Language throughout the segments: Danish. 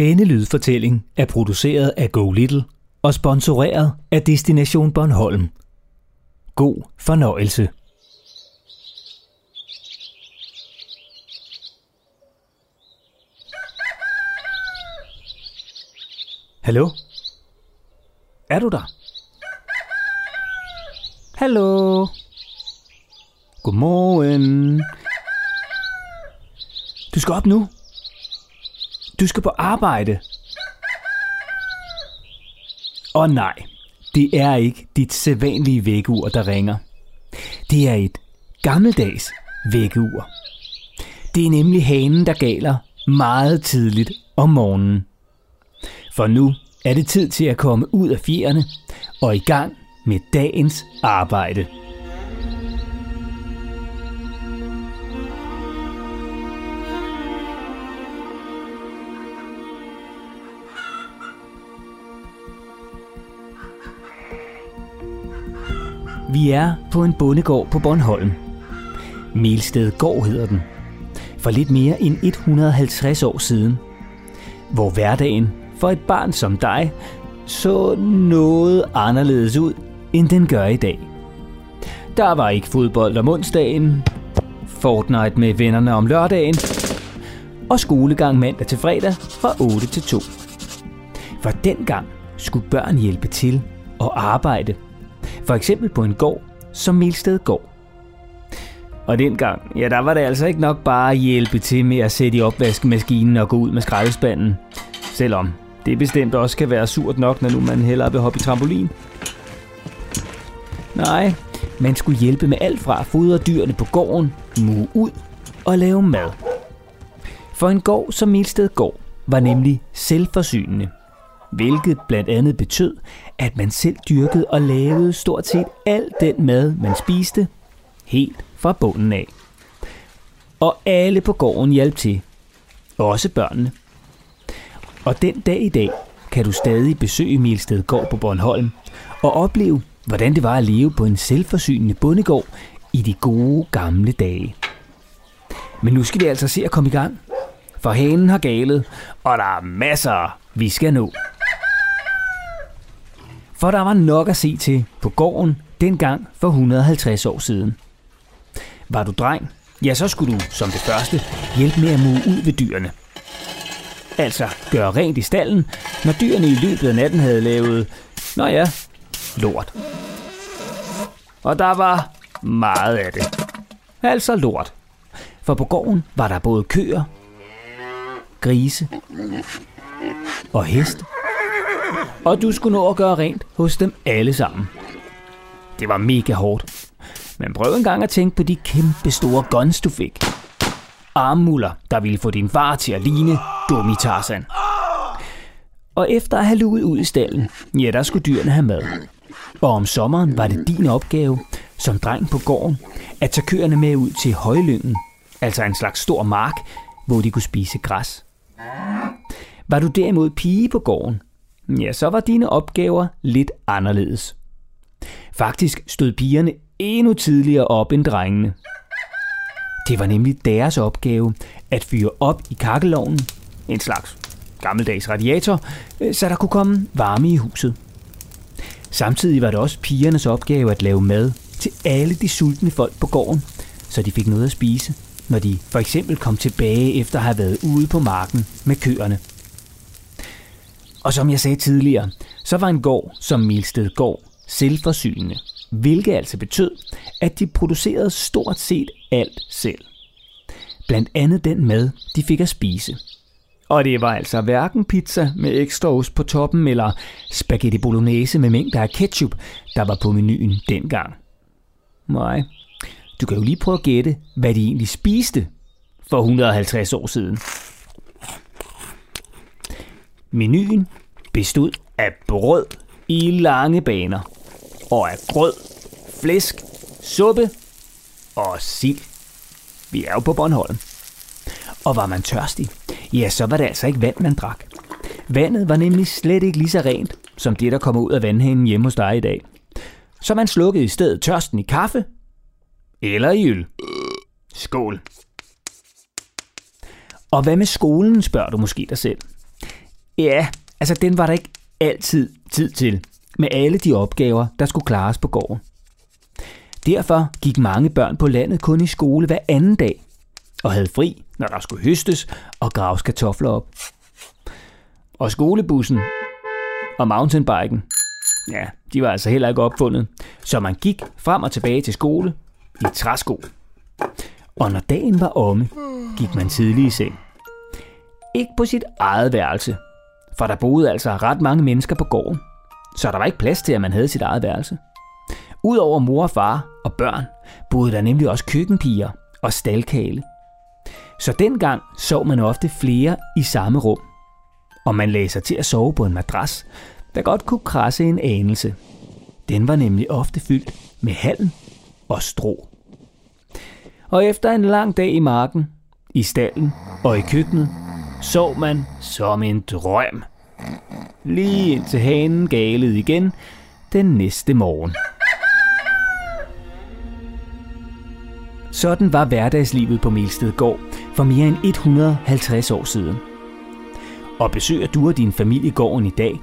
Denne lydfortælling er produceret af Go Little og sponsoreret af Destination Bornholm. God fornøjelse. Hallo? Er du der? Hallo? Godmorgen. Du skal op nu. Du skal på arbejde. Og nej, det er ikke dit sædvanlige vækkeur, der ringer. Det er et gammeldags vækkeur. Det er nemlig hanen, der galer meget tidligt om morgenen. For nu er det tid til at komme ud af fjerne og i gang med dagens arbejde. Vi er på en bondegård på Bornholm. Milsted Gård hedder den. For lidt mere end 150 år siden. Hvor hverdagen for et barn som dig så noget anderledes ud, end den gør i dag. Der var ikke fodbold om onsdagen, Fortnite med vennerne om lørdagen, og skolegang mandag til fredag fra 8 til 2. For dengang skulle børn hjælpe til og arbejde – for eksempel på en gård som Milsted Gård. Og dengang, ja, der var det altså ikke nok bare at hjælpe til med at sætte i opvaskemaskinen og gå ud med skraldespanden. Selvom det bestemt også kan være surt nok, når nu man hellere vil hoppe i trampolin. Nej, man skulle hjælpe med alt fra at fodre dyrene på gården, muge ud og lave mad. For en gård som Milsted Gård var nemlig selvforsynende – hvilket blandt andet betød, at man selv dyrkede og lavede stort set al den mad, man spiste, helt fra bunden af. Og alle på gården hjalp til, også børnene. Og den dag i dag kan du stadig besøge Milsted Gård på Bornholm og opleve, hvordan det var at leve på en selvforsynende bondegård i de gode gamle dage. Men nu skal vi altså se at komme i gang, for hanen har galet, og der er masser, vi skal nå. For der var nok at se til på gården dengang for 150 år siden. Var du dreng, ja så skulle du som det første hjælpe med at muge ud ved dyrene. Altså gøre rent i stallen, når dyrene i løbet af natten havde lavet, nå ja, lort. Og der var meget af det. Altså lort. For på gården var der både køer, grise og heste og du skulle nå at gøre rent hos dem alle sammen. Det var mega hårdt. Men prøv en gang at tænke på de kæmpe store guns, du fik. Armmuller, der ville få din far til at ligne Dummi Tarzan. Og efter at have luet ud i stallen, ja, der skulle dyrene have mad. Og om sommeren var det din opgave, som dreng på gården, at tage køerne med ud til højlyngen, altså en slags stor mark, hvor de kunne spise græs. Var du derimod pige på gården, ja, så var dine opgaver lidt anderledes. Faktisk stod pigerne endnu tidligere op end drengene. Det var nemlig deres opgave at fyre op i kakkelovnen, en slags gammeldags radiator, øh, så der kunne komme varme i huset. Samtidig var det også pigernes opgave at lave mad til alle de sultne folk på gården, så de fik noget at spise, når de for eksempel kom tilbage efter at have været ude på marken med køerne. Og som jeg sagde tidligere, så var en gård som Milsted Gård selvforsynende, hvilket altså betød, at de producerede stort set alt selv. Blandt andet den mad, de fik at spise. Og det var altså hverken pizza med ekstra ost på toppen eller spaghetti bolognese med mængder af ketchup, der var på menuen dengang. Nej, du kan jo lige prøve at gætte, hvad de egentlig spiste for 150 år siden. Menuen bestod af brød i lange baner, og af grød, flæsk, suppe og sild. Vi er jo på Bornholm. Og var man tørstig, ja, så var det altså ikke vand, man drak. Vandet var nemlig slet ikke lige så rent, som det, der kommer ud af vandhanen hjemme hos dig i dag. Så man slukkede i stedet tørsten i kaffe eller i øl. Skål. Og hvad med skolen, spørger du måske dig selv. Ja, altså den var der ikke altid tid til, med alle de opgaver, der skulle klares på gården. Derfor gik mange børn på landet kun i skole hver anden dag, og havde fri, når der skulle høstes og graves kartofler op. Og skolebussen og mountainbiken, ja, de var altså heller ikke opfundet, så man gik frem og tilbage til skole i træsko. Og når dagen var omme, gik man tidlig i seng. Ikke på sit eget værelse, for der boede altså ret mange mennesker på gården, så der var ikke plads til, at man havde sit eget værelse. Udover mor og far og børn, boede der nemlig også køkkenpiger og stalkale. Så dengang sov man ofte flere i samme rum, og man lagde sig til at sove på en madras, der godt kunne krasse en anelse. Den var nemlig ofte fyldt med halm og strå. Og efter en lang dag i marken, i stallen og i køkkenet, sov man som en drøm. Lige indtil hanen galede igen den næste morgen. Sådan var hverdagslivet på Melsted Gård for mere end 150 år siden. Og besøger du og din familie gården i dag,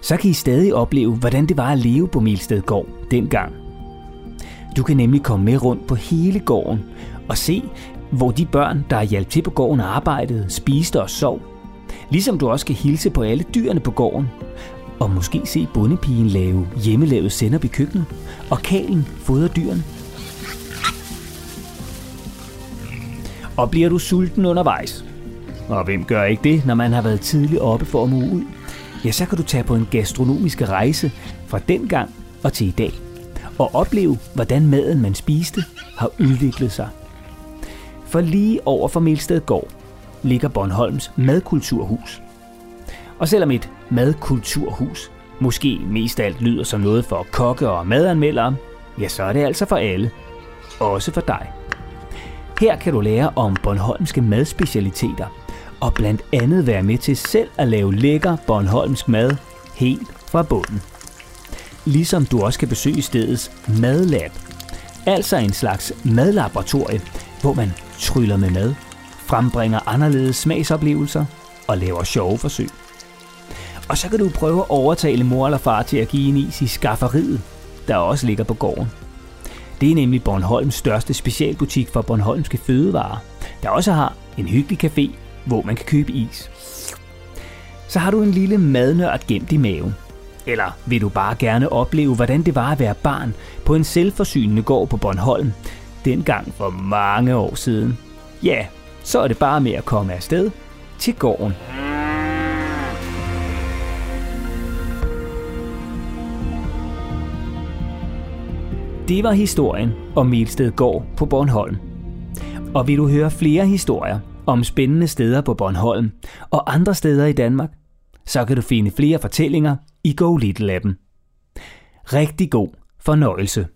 så kan I stadig opleve, hvordan det var at leve på Melsted Gård dengang. Du kan nemlig komme med rundt på hele gården og se, hvor de børn, der hjalp til på gården, arbejdede, spiste og sov. Ligesom du også kan hilse på alle dyrene på gården, og måske se bondepigen lave hjemmelavet sennep i køkkenet, og kalen fodre dyrene. Og bliver du sulten undervejs, og hvem gør ikke det, når man har været tidligt oppe for at mue ud, ja, så kan du tage på en gastronomisk rejse fra den gang og til i dag, og opleve, hvordan maden, man spiste, har udviklet sig. For lige over for Melsted Gård ligger Bornholms Madkulturhus. Og selvom et madkulturhus måske mest af alt lyder som noget for kokke og madanmeldere, ja, så er det altså for alle. Også for dig. Her kan du lære om Bornholmske madspecialiteter, og blandt andet være med til selv at lave lækker Bornholmsk mad helt fra bunden. Ligesom du også kan besøge stedets madlab, altså en slags madlaboratorie, hvor man tryller med mad, frembringer anderledes smagsoplevelser og laver sjove forsøg. Og så kan du prøve at overtale mor eller far til at give en is i skafferiet, der også ligger på gården. Det er nemlig Bornholms største specialbutik for Bornholmske fødevarer, der også har en hyggelig café, hvor man kan købe is. Så har du en lille madnørd gemt i maven. Eller vil du bare gerne opleve, hvordan det var at være barn på en selvforsynende gård på Bornholm, dengang for mange år siden? Ja, så er det bare med at komme afsted til gården. Det var historien om Milsted Gård på Bornholm. Og vil du høre flere historier om spændende steder på Bornholm og andre steder i Danmark, så kan du finde flere fortællinger i Go Little appen. Rigtig god fornøjelse.